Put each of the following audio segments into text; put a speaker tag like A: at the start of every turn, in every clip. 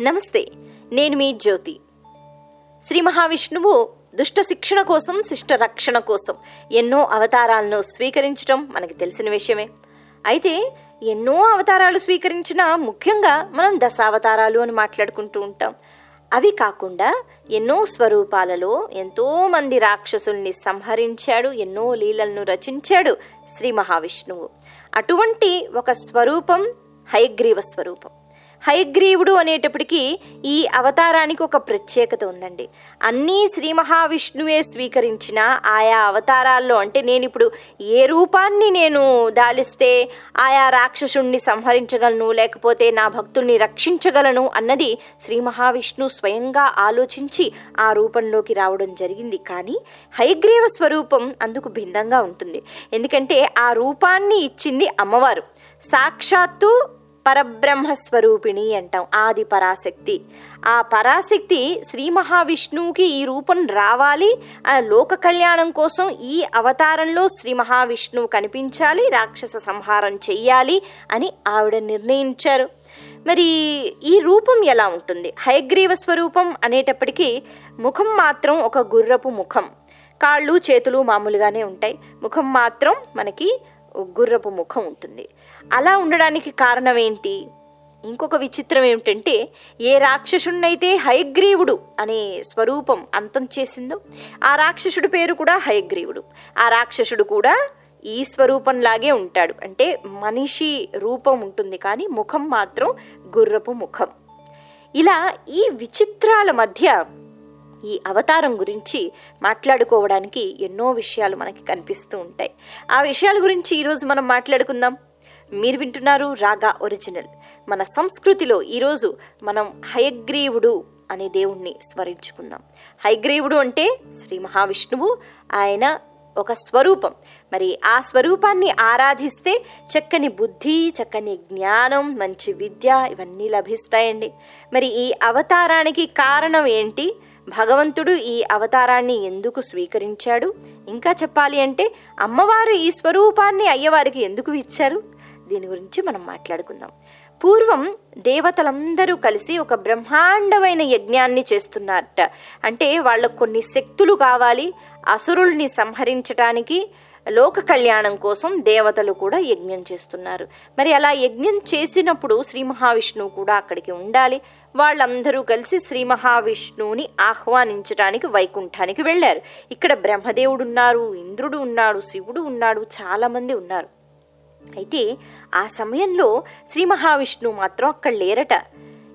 A: నమస్తే నేను మీ జ్యోతి. శ్రీ మహావిష్ణువు దుష్ట శిక్షణ కోసం శిష్ట రక్షణ కోసం ఎన్నో అవతారాలను స్వీకరించడం మనకి తెలిసిన విషయమే. అయితే ఎన్నో అవతారాలు స్వీకరించిన ముఖ్యంగా మనం దశావతారాలు అని మాట్లాడుకుంటూ ఉంటాం. అవి కాకుండా ఎన్నో స్వరూపాలలో ఎంతోమంది రాక్షసుల్ని సంహరించాడు ఎన్నో లీలలను రచించాడు శ్రీ మహావిష్ణువు. అటువంటి ఒక స్వరూపం హయగ్రీవ స్వరూపం. హయగ్రీవుడు అనేటప్పటికీ ఈ అవతారానికి ఒక ప్రత్యేకత ఉందండి. అన్నీ శ్రీ మహావిష్ణువే స్వీకరించిన ఆయా అవతారాల్లో అంటే నేను ఇప్పుడు ఏ రూపాన్ని నేను దాలిస్తే ఆయా రాక్షసుణ్ణి సంహరించగలను లేకపోతే నా భక్తుల్ని రక్షించగలను అన్నది శ్రీ మహావిష్ణు స్వయంగా ఆలోచించి ఆ రూపంలోకి రావడం జరిగింది. కానీ హయగ్రీవ స్వరూపం అందుకు భిన్నంగా ఉంటుంది. ఎందుకంటే ఆ రూపాన్ని ఇచ్చింది అమ్మవారు. సాక్షాత్తు పరబ్రహ్మ స్వరూపిణి అంటాం ఆది పరాశక్తి. ఆ పరాశక్తి శ్రీ మహావిష్ణువుకి ఈ రూపం రావాలి ఆ లోక కళ్యాణం కోసం ఈ అవతారంలో శ్రీ మహావిష్ణువు కనిపించాలి రాక్షస సంహారం చెయ్యాలి అని ఆవిడ నిర్ణయించారు. మరి ఈ రూపం ఎలా ఉంటుంది? హయగ్రీవ స్వరూపం అనేటప్పటికీ ముఖం మాత్రం ఒక గుర్రపు ముఖం. కాళ్ళు చేతులు మామూలుగానే ఉంటాయి. ముఖం మాత్రం మనకి గుర్రపు ముఖం ఉంటుంది. అలా ఉండడానికి కారణం ఏంటి ఇంకొక విచిత్రం ఏమిటంటే ఏ రాక్షసుడినైతే హయగ్రీవుడు అనే స్వరూపం అంతం చేసిందో ఆ రాక్షసుడి పేరు కూడా హయగ్రీవుడు. ఆ రాక్షసుడు కూడా ఈ స్వరూపంలాగే ఉంటాడు. అంటే మనిషి రూపం ఉంటుంది కానీ ముఖం మాత్రం గుర్రపు ముఖం. ఇలా ఈ విచిత్రాల మధ్య ఈ అవతారం గురించి మాట్లాడుకోవడానికి ఎన్నో విషయాలు మనకి కనిపిస్తూ ఉంటాయి. ఆ విషయాల గురించి ఈరోజు మనం మాట్లాడుకుందాం. మీరు వింటున్నారు రాగా ఒరిజినల్. మన సంస్కృతిలో ఈరోజు మనం హయగ్రీవుడు అనే దేవుణ్ణి స్మరించుకుందాం. హయగ్రీవుడు అంటే శ్రీ మహావిష్ణువు. ఆయన ఒక స్వరూపం. మరి ఆ స్వరూపాన్ని ఆరాధిస్తే చక్కని బుద్ధి చక్కని జ్ఞానం మంచి విద్య ఇవన్నీ లభిస్తాయండి. మరి ఈ అవతారానికి కారణం ఏంటి? భగవంతుడు ఈ అవతారాన్ని ఎందుకు స్వీకరించాడు? ఇంకా చెప్పాలి అంటే అమ్మవారు ఈ స్వరూపాన్ని అయ్యవారికి ఎందుకు ఇచ్చారు? దీని గురించి మనం మాట్లాడుకుందాం. పూర్వం దేవతలందరూ కలిసి ఒక బ్రహ్మాండమైన యజ్ఞాన్ని చేస్తున్నారట. అంటే వాళ్ళకు కొన్ని శక్తులు కావాలి అసురుల్ని సంహరించడానికి లోక కళ్యాణం కోసం దేవతలు కూడా యజ్ఞం చేస్తున్నారు. మరి అలా యజ్ఞం చేసినప్పుడు శ్రీ మహావిష్ణువు కూడా అక్కడికి ఉండాలి. వాళ్ళందరూ కలిసి శ్రీ మహావిష్ణువుని ఆహ్వానించడానికి వైకుంఠానికి వెళ్ళారు. ఇక్కడ బ్రహ్మదేవుడు ఉన్నారు ఇంద్రుడు ఉన్నాడు శివుడు ఉన్నాడు చాలామంది ఉన్నారు. అయితే ఆ సమయంలో శ్రీ మహావిష్ణువు మాత్రం అక్కడ లేరట.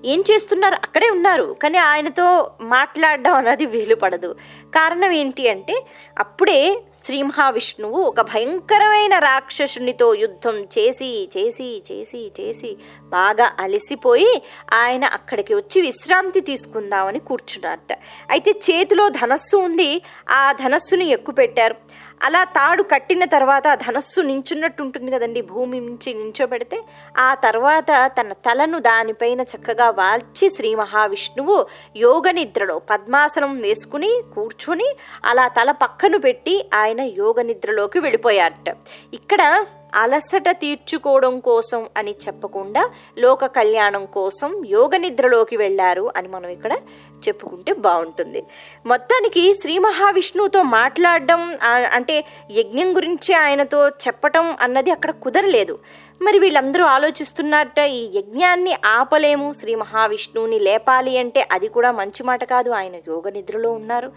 A: ఏం చేస్తున్నారు? అక్కడే ఉన్నారు. కానీ ఆయనతో మాట్లాడడం అన్నది వీలు పడదు. కారణం ఏంటి అంటే అప్పుడే శ్రీ మహావిష్ణువు ఒక భయంకరమైన రాక్షసునితో యుద్ధం చేసి చేసి చేసి చేసి బాగా అలసిపోయి ఆయన అక్కడికి వచ్చి విశ్రాంతి తీసుకుందామని కూర్చున్నారట. అయితే చేతిలో ధనస్సు ఉంది. ఆ ధనస్సుని ఎక్కుపెట్టారు. అలా తాడు కట్టిన తర్వాత ధనస్సు నించున్నట్టు ఉంటుంది కదండి. భూమి నుంచి నించోబెడితే ఆ తర్వాత తన తలను దానిపైన చక్కగా వాల్చి శ్రీ మహావిష్ణువు యోగ నిద్రలో పద్మాసనం వేసుకుని కూర్చుని అలా తల పక్కను పెట్టి ఆయన యోగ నిద్రలోకి వెళ్ళిపోయారట. ఇక్కడ అలసట తీర్చుకోవడం కోసం అని చెప్పకుండా లోక కళ్యాణం కోసం యోగ నిద్రలోకి వెళ్ళారు అని మనం ఇక్కడ చెప్పుకుంటే బాగుంటుంది. మొత్తానికి శ్రీ మహావిష్ణువుతో మాట్లాడడం అంటే యజ్ఞం గురించి ఆయనతో చెప్పటం అన్నది అక్కడ కుదరలేదు. మరి వీళ్ళందరూ ఆలోచిస్తున్నారట ఈ యజ్ఞాన్ని ఆపలేము శ్రీ మహావిష్ణువుని లేపాలి అంటే అది కూడా మంచి మాట కాదు ఆయన యోగ నిద్రలో ఉన్నారు.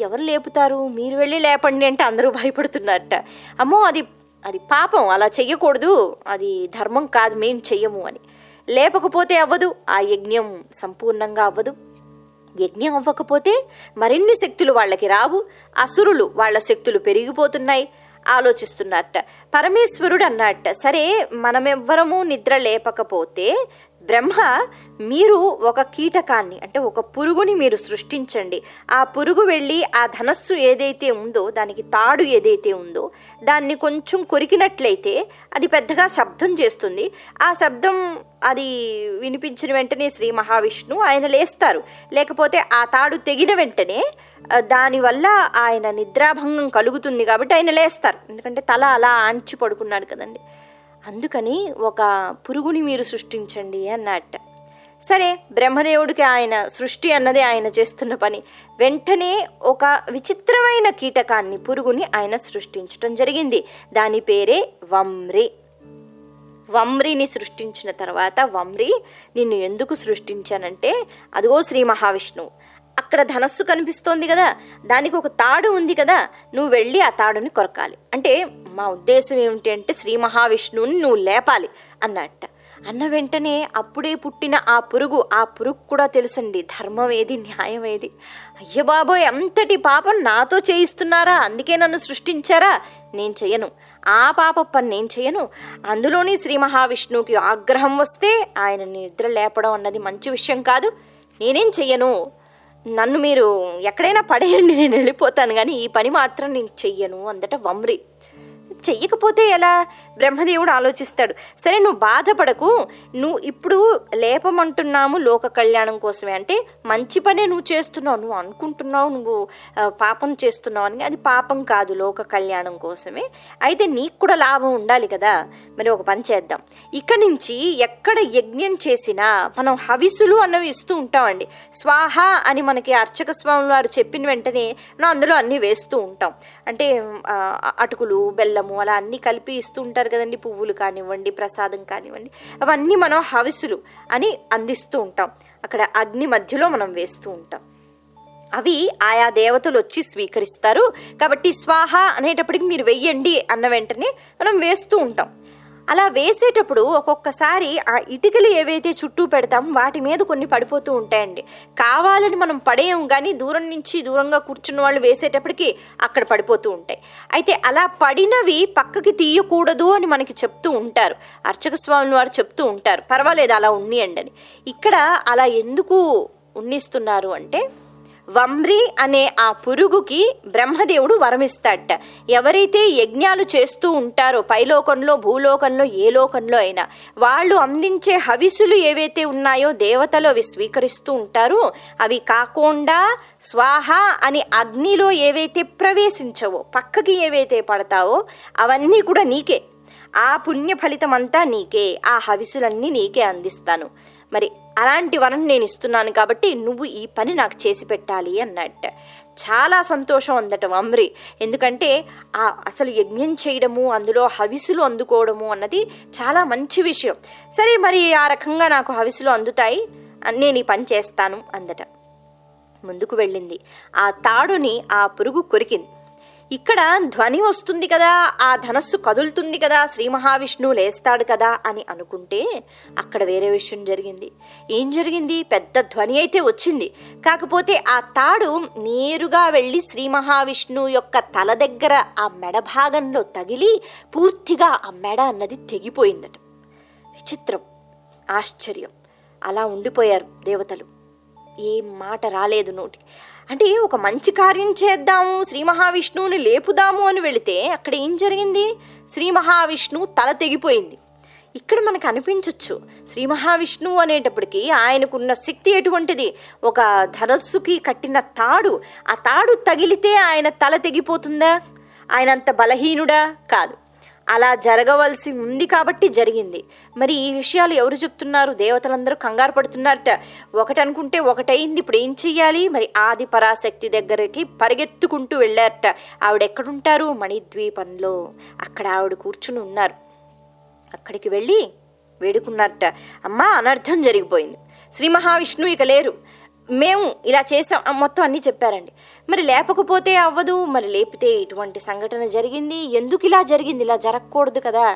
A: ఎవరు లేపుతారు? మీరు వెళ్ళి లేపండి అంటే అందరూ భయపడుతున్నారట అమ్మో అది అది పాపం అలా చెయ్యకూడదు అది ధర్మం కాదు మేం చెయ్యము అని. లేపకపోతే అవ్వదు ఆ యజ్ఞం సంపూర్ణంగా అవ్వదు. యజ్ఞం అవ్వకపోతే మరిన్ని శక్తులు వాళ్ళకి రావు అసురులు వాళ్ళ శక్తులు పెరిగిపోతున్నాయి ఆలోచిస్తున్నట్ట. పరమేశ్వరుడు అన్నట్ట సరే మనమెవ్వరము నిద్ర లేపకపోతే బ్రహ్మ మీరు ఒక కీటకాన్ని అంటే ఒక పురుగుని మీరు సృష్టించండి. ఆ పురుగు వెళ్ళి ఆ ధనస్సు ఏదైతే ఉందో దానికి తాడు ఏదైతే ఉందో దాన్ని కొంచెం కొరికినట్లయితే అది పెద్దగా శబ్దం చేస్తుంది. ఆ శబ్దం అది వినిపించిన వెంటనే శ్రీ మహావిష్ణు ఆయన లేస్తారు. లేకపోతే ఆ తాడు తెగిన వెంటనే దానివల్ల ఆయన నిద్రాభంగం కలుగుతుంది కాబట్టి ఆయన లేస్తారు. ఎందుకంటే తల అలా ఆంచి పడుకున్నాడు కదండి. అందుకని ఒక పురుగుని మీరు సృష్టించండి అన్నట్ట. సరే బ్రహ్మదేవుడికి ఆయన సృష్టి అన్నది ఆయన చేస్తున్న పని. వెంటనే ఒక విచిత్రమైన కీటకాన్ని పురుగుని ఆయన సృష్టించటం జరిగింది. దాని పేరే వమ్రి. వమ్రిని సృష్టించిన తర్వాత వమ్రి నిన్ను ఎందుకు సృష్టించానంటే అదిగో శ్రీ మహావిష్ణువు అక్కడ ధనస్సు కనిపిస్తోంది కదా దానికి ఒక తాడు ఉంది కదా నువ్వు వెళ్ళి ఆ తాడుని కొరకాలి. అంటే మా ఉద్దేశం ఏమిటి అంటే శ్రీ మహావిష్ణువుని నువ్వు లేపాలి అన్నట్ట. అన్న వెంటనే అప్పుడే పుట్టిన ఆ పురుగు ఆ పురుగు కూడా తెలుసండి ధర్మం ఏది న్యాయం ఏది? అయ్య బాబోయ్ అంతటి పాపం నాతో చేయిస్తున్నారా? అందుకే నన్ను సృష్టించారా? నేను చెయ్యను. ఆ పాప పని నేను చెయ్యను. అందులోని శ్రీ మహావిష్ణువుకి ఆగ్రహం వస్తే ఆయన నిద్ర లేపడం అన్నది మంచి విషయం కాదు. నేనేం చెయ్యను? నన్ను మీరు ఎక్కడైనా పడేయండి నేను వెళ్ళిపోతాను కానీ ఈ పని మాత్రం నేను చెయ్యను అందట వమ్రి చెయ్యకపోతే ఎలా? బ్రహ్మదేవుడు ఆలోచిస్తాడు. సరే నువ్వు బాధపడకు. నువ్వు ఇప్పుడు లేపమంటున్నాము లోక కళ్యాణం కోసమే. అంటే మంచి పనే నువ్వు చేస్తున్నావు. నువ్వు అనుకుంటున్నావు నువ్వు పాపం చేస్తున్నావు అని. అది పాపం కాదు లోక కళ్యాణం కోసమే. అయితే నీకు కూడా లాభం ఉండాలి కదా. మరి ఒక పని చేద్దాం. ఇక్కడి నుంచి ఎక్కడ యజ్ఞం చేసినా మనం హవిసులు అన్నవి ఇస్తూ ఉంటామండి. స్వాహ అని మనకి అర్చక స్వామి వారు చెప్పిన వెంటనే మనం అందులో అన్నీ వేస్తూ ఉంటాం. అంటే అటుకులు బెల్లము అలా అన్నీ కలిపి ఇస్తూ ఉంటారు కదండి పువ్వులు కానివ్వండి ప్రసాదం కానివ్వండి. అవన్నీ మనం హవిసులు అని అందిస్తూ ఉంటాం. అక్కడ అగ్ని మధ్యలో మనం వేస్తూ ఉంటాం. అవి ఆయా దేవతలు వచ్చి స్వీకరిస్తారు. కాబట్టి స్వాహ అనేటప్పటికి మీరు వెయ్యండి అన్న వెంటనే మనం వేస్తూ ఉంటాం. అలా వేసేటప్పుడు ఒక్కొక్కసారి ఆ ఇటుకలు ఏవైతే చుట్టూ పెడతాం వాటి మీద కొన్ని పడిపోతూ ఉంటాయండి. కావాలని మనం పడేయం కానీ దూరం నుంచి దూరంగా కూర్చున్న వాళ్ళు వేసేటప్పటికి అక్కడ పడిపోతూ ఉంటాయి. అయితే అలా పడినవి పక్కకి తీయకూడదు అని మనకి చెప్తూ ఉంటారు. అర్చక స్వాములు వారు చెప్తూ ఉంటారు. పర్వాలేదు అలా ఉన్నియండి అని ఇక్కడ అలా ఎందుకు ఉన్నిస్తున్నారు అంటే వమ్రి అనే ఆ పురుగుకి బ్రహ్మదేవుడు వరమిస్తాడట. ఎవరైతే యజ్ఞాలు చేస్తూ ఉంటారో పైలోకంలో భూలోకంలో ఏ లోకంలో అయినా వాళ్ళు అందించే హవిసులు ఏవైతే ఉన్నాయో దేవతలు అవి స్వీకరిస్తూ ఉంటారో. అవి కాకుండా స్వాహ అని అగ్నిలో ఏవైతే ప్రవేశించవో పక్కకి ఏవైతే పడతావో అవన్నీ కూడా నీకే. ఆ పుణ్య ఫలితం అంతా నీకే. ఆ హవిసులన్నీ నీకే అందిస్తాను. మరి అలాంటి వరం నేను ఇస్తున్నాను కాబట్టి నువ్వు ఈ పని నాకు చేసి పెట్టాలి అన్నట్టు. చాలా సంతోషం అందట అమ్రి. ఎందుకంటే ఆ అసలు యజ్ఞం చేయడము అందులో హవిసులు అందుకోవడము అన్నది చాలా మంచి విషయం. సరే మరి ఆ రకంగా నాకు హవిసులు అందుతాయి నేను ఈ పని చేస్తాను అందట. ముందుకు వెళ్ళింది. ఆ తాడుని ఆ పురుగు కొరికింది. ఇక్కడ ధ్వని వస్తుంది కదా ఆ ధనస్సు కదులుతుంది కదా శ్రీ మహావిష్ణువు లేస్తాడు కదా అని అనుకుంటే అక్కడ వేరే విషయం జరిగింది. ఏం జరిగింది? పెద్ద ధ్వని అయితే వచ్చింది. కాకపోతే ఆ తాడు నేరుగా వెళ్ళి శ్రీ మహావిష్ణువు యొక్క తల దగ్గర ఆ మెడ భాగంలో తగిలి పూర్తిగా ఆ మెడ అన్నది తెగిపోయిందట. విచిత్రం. ఆశ్చర్యం. అలా ఉండిపోయారు దేవతలు. ఏం మాట రాలేదు నోటికి. అంటే ఒక మంచి కార్యం చేద్దాము శ్రీ మహావిష్ణువుని లేపుదాము అని వెళితే అక్కడ ఏం జరిగింది? శ్రీ మహావిష్ణువు తల తెగిపోయింది. ఇక్కడ మనకు అనిపించవచ్చు శ్రీ మహావిష్ణువు అనేటప్పటికి ఆయనకున్న శక్తి ఎటువంటిది? ఒక ధనస్సుకి కట్టిన తాడు. ఆ తాడు తగిలితే ఆయన తల తెగిపోతుందా? ఆయన అంత బలహీనుడా? కాదు. అలా జరగవలసి ఉంది కాబట్టి జరిగింది. మరి ఈ విషయాలు ఎవరు చెప్తున్నారు? దేవతలందరూ కంగారు పడుతున్నారట. ఒకటనుకుంటే ఒకటైంది ఇప్పుడు ఏం చెయ్యాలి? మరి ఆది పరాశక్తి దగ్గరికి పరిగెత్తుకుంటూ వెళ్ళారట. ఆవిడ ఎక్కడుంటారు? మణిద్వీపంలో. అక్కడ ఆవిడ కూర్చుని ఉన్నారు. అక్కడికి వెళ్ళి వేడుకున్నారట. అమ్మ అనర్థం జరిగిపోయింది. శ్రీ మహావిష్ణువు ఇక లేరు. మేము ఇలా చేసాం ఆ, మొత్తం అన్నీ చెప్పారండి. మరి లేపకపోతే అవ్వదు మరి లేపితే ఇటువంటి సంఘటన జరిగింది ఎందుకు ఇలా జరిగింది ఇలా జరగకూడదు కదా?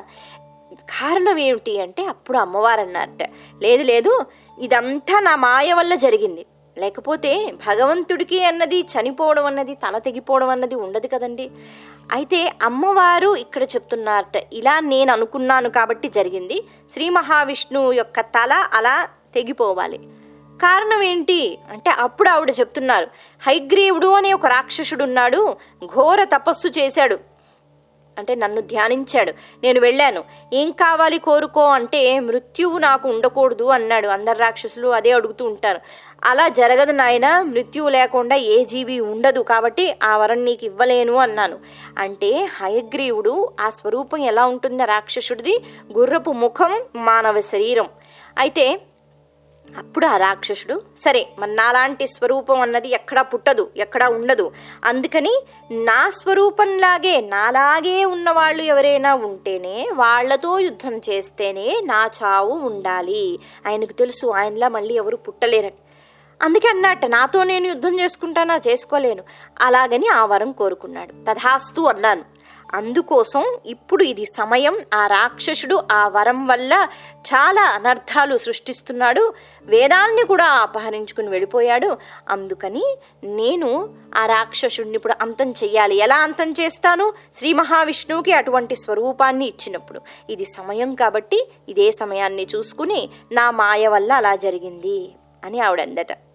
A: కారణం ఏమిటి అంటే అప్పుడు అమ్మవారు అన్నట్ట లేదు లేదు ఇదంతా నా మాయ వల్ల జరిగింది. లేకపోతే భగవంతుడికి అన్నది చనిపోవడం అన్నది తల తెగిపోవడం అన్నది ఉండదు కదండి. అయితే అమ్మవారు ఇక్కడ చెప్తున్నారట ఇలా నేను అనుకున్నాను కాబట్టి జరిగింది. శ్రీ మహావిష్ణువు యొక్క తల అలా తెగిపోవాలి. కారణం ఏంటి? అంటే అప్పుడు ఆవిడ చెప్తున్నారు. హైగ్రీవుడు అనే ఒక రాక్షసుడు ఉన్నాడు ఘోర తపస్సు చేశాడు. అంటే నన్ను ధ్యానించాడు. నేను వెళ్ళాను. ఏం కావాలి కోరుకో అంటే మృత్యువు నాకు ఉండకూడదు అన్నాడు. అందరు రాక్షసులు అదే అడుగుతూ ఉంటారు. అలా జరగదు నాయన. మృత్యువు లేకుండా ఏ జీవి ఉండదు కాబట్టి ఆ వరం నీకు ఇవ్వలేను అన్నాను. అంటే హయగ్రీవుడు ఆ స్వరూపం ఎలా ఉంటుంది? ఆ రాక్షసుడిది గుర్రపు ముఖం మానవ శరీరం. అయితే అప్పుడు ఆ రాక్షసుడు సరే మన నాలాంటి స్వరూపం అన్నది ఎక్కడా పుట్టదు ఎక్కడా ఉండదు. అందుకని నా స్వరూపంలాగే నాలాగే ఉన్నవాళ్ళు ఎవరైనా ఉంటేనే వాళ్ళతో యుద్ధం చేస్తేనే నా చావు ఉండాలి. ఆయనకు తెలుసు ఆయనలా మళ్ళీ ఎవరు పుట్టలేరని. అందుకే అన్నట్ట నాతో నేను యుద్ధం చేసుకుంటానా చేసుకోలేను. అలాగని ఆ వరం కోరుకున్నాడు. తథాస్తు అన్నాను. అందుకోసం ఇప్పుడు ఇది సమయం. ఆ రాక్షసుడు ఆ వరం వల్ల చాలా అనర్థాలు సృష్టిస్తున్నాడు. వేదాల్ని కూడా అపహరించుకుని వెళ్ళిపోయాడు. అందుకని నేను ఆ రాక్షసుడిని ఇప్పుడు అంతం చెయ్యాలి. ఎలా అంతం చేస్తాను? శ్రీ మహావిష్ణువుకి అటువంటి స్వరూపాన్ని ఇచ్చినప్పుడు. ఇది సమయం కాబట్టి ఇదే సమయాన్ని చూసుకుని నా మాయ వల్ల అలా జరిగింది అని ఆవిడందట.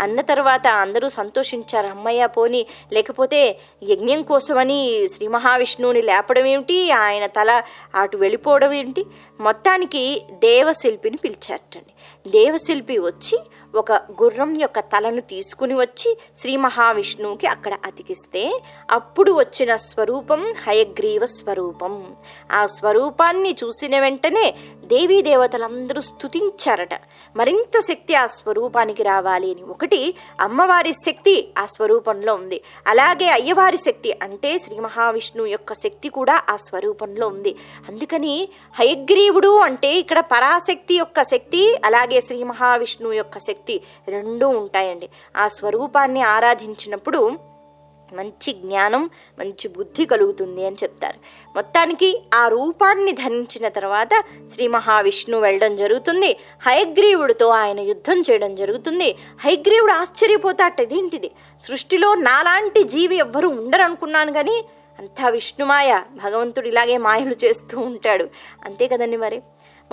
A: అన్న తర్వాత అందరూ సంతోషించారు. అమ్మయ్య పోని. లేకపోతే యజ్ఞం కోసమని శ్రీ మహావిష్ణువుని లేపడం ఏమిటి? ఆయన తల అటు వెళ్ళిపోవడం ఏంటి? మొత్తానికి దేవశిల్పిని పిలిచారటండి. దేవశిల్పి వచ్చి ఒక గుర్రం యొక్క తలను తీసుకుని వచ్చి శ్రీ మహావిష్ణువుకి అక్కడ అతికిస్తే అప్పుడు వచ్చిన స్వరూపం హయగ్రీవ స్వరూపం. ఆ స్వరూపాన్ని చూసిన వెంటనే దేవీ దేవతలందరూ స్థుతించారట మరింత శక్తి ఆ స్వరూపానికి రావాలి అని. ఒకటి అమ్మవారి శక్తి ఆ స్వరూపంలో ఉంది. అలాగే అయ్యవారి శక్తి అంటే శ్రీ మహావిష్ణువు యొక్క శక్తి కూడా ఆ స్వరూపంలో ఉంది. అందుకని హయగ్రీవుడు అంటే ఇక్కడ పరాశక్తి యొక్క శక్తి అలాగే శ్రీ మహావిష్ణువు యొక్క శక్తి రెండూ ఉంటాయండి. ఆ స్వరూపాన్ని ఆరాధించినప్పుడు మంచి జ్ఞానం మంచి బుద్ధి కలుగుతుంది అని చెప్తారు. మొత్తానికి ఆ రూపాన్ని ధరించిన తర్వాత శ్రీ మహావిష్ణు వెళ్ళడం జరుగుతుంది. హయగ్రీవుడితో ఆయన యుద్ధం చేయడం జరుగుతుంది. హయగ్రీవుడు ఆశ్చర్యపోతాట ఇదేంటిది? సృష్టిలో నాలాంటి జీవి ఎవ్వరూ ఉండరు అనుకున్నాను కానీ అంతా విష్ణుమాయ. భగవంతుడు ఇలాగే మాయలు చేస్తూ ఉంటాడు. అంతే కదండి మరి?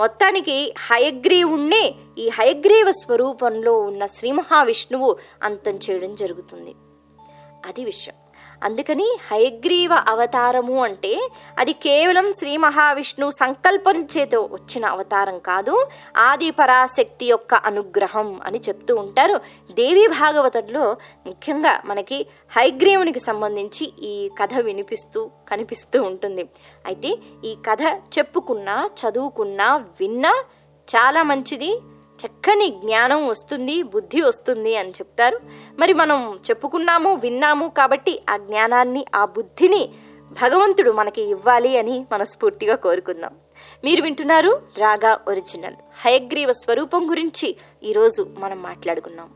A: మొత్తానికి హయగ్రీవుణ్ణే ఈ హయగ్రీవ స్వరూపంలో ఉన్న శ్రీ మహావిష్ణువు అంతం చేయడం జరుగుతుంది. అది విషయం. అందుకని హయగ్రీవ అవతారము అంటే అది కేవలం శ్రీ మహావిష్ణు సంకల్పం చేత వచ్చిన అవతారం కాదు ఆది పరాశక్తి యొక్క అనుగ్రహం అని చెప్తూ ఉంటారు. దేవి భాగవతంలో ముఖ్యంగా మనకి హయగ్రీవునికి సంబంధించి ఈ కథ వినిపిస్తూ కనిపిస్తూ ఉంటుంది. అయితే ఈ కథ చెప్పుకున్నా చదువుకున్నా విన్నా చాలా మంచిది. చక్కని జ్ఞానం వస్తుంది బుద్ధి వస్తుంది అని చెప్తారు. మరి మనం చెప్పుకున్నాము విన్నాము కాబట్టి ఆ జ్ఞానాన్ని ఆ బుద్ధిని భగవంతుడు మనకి ఇవ్వాలి అని మనస్ఫూర్తిగా కోరుకుందాం. మీరు వింటున్నారు రాగా ఒరిజినల్. హయగ్రీవ స్వరూపం గురించి ఈరోజు మనం మాట్లాడుకున్నాం.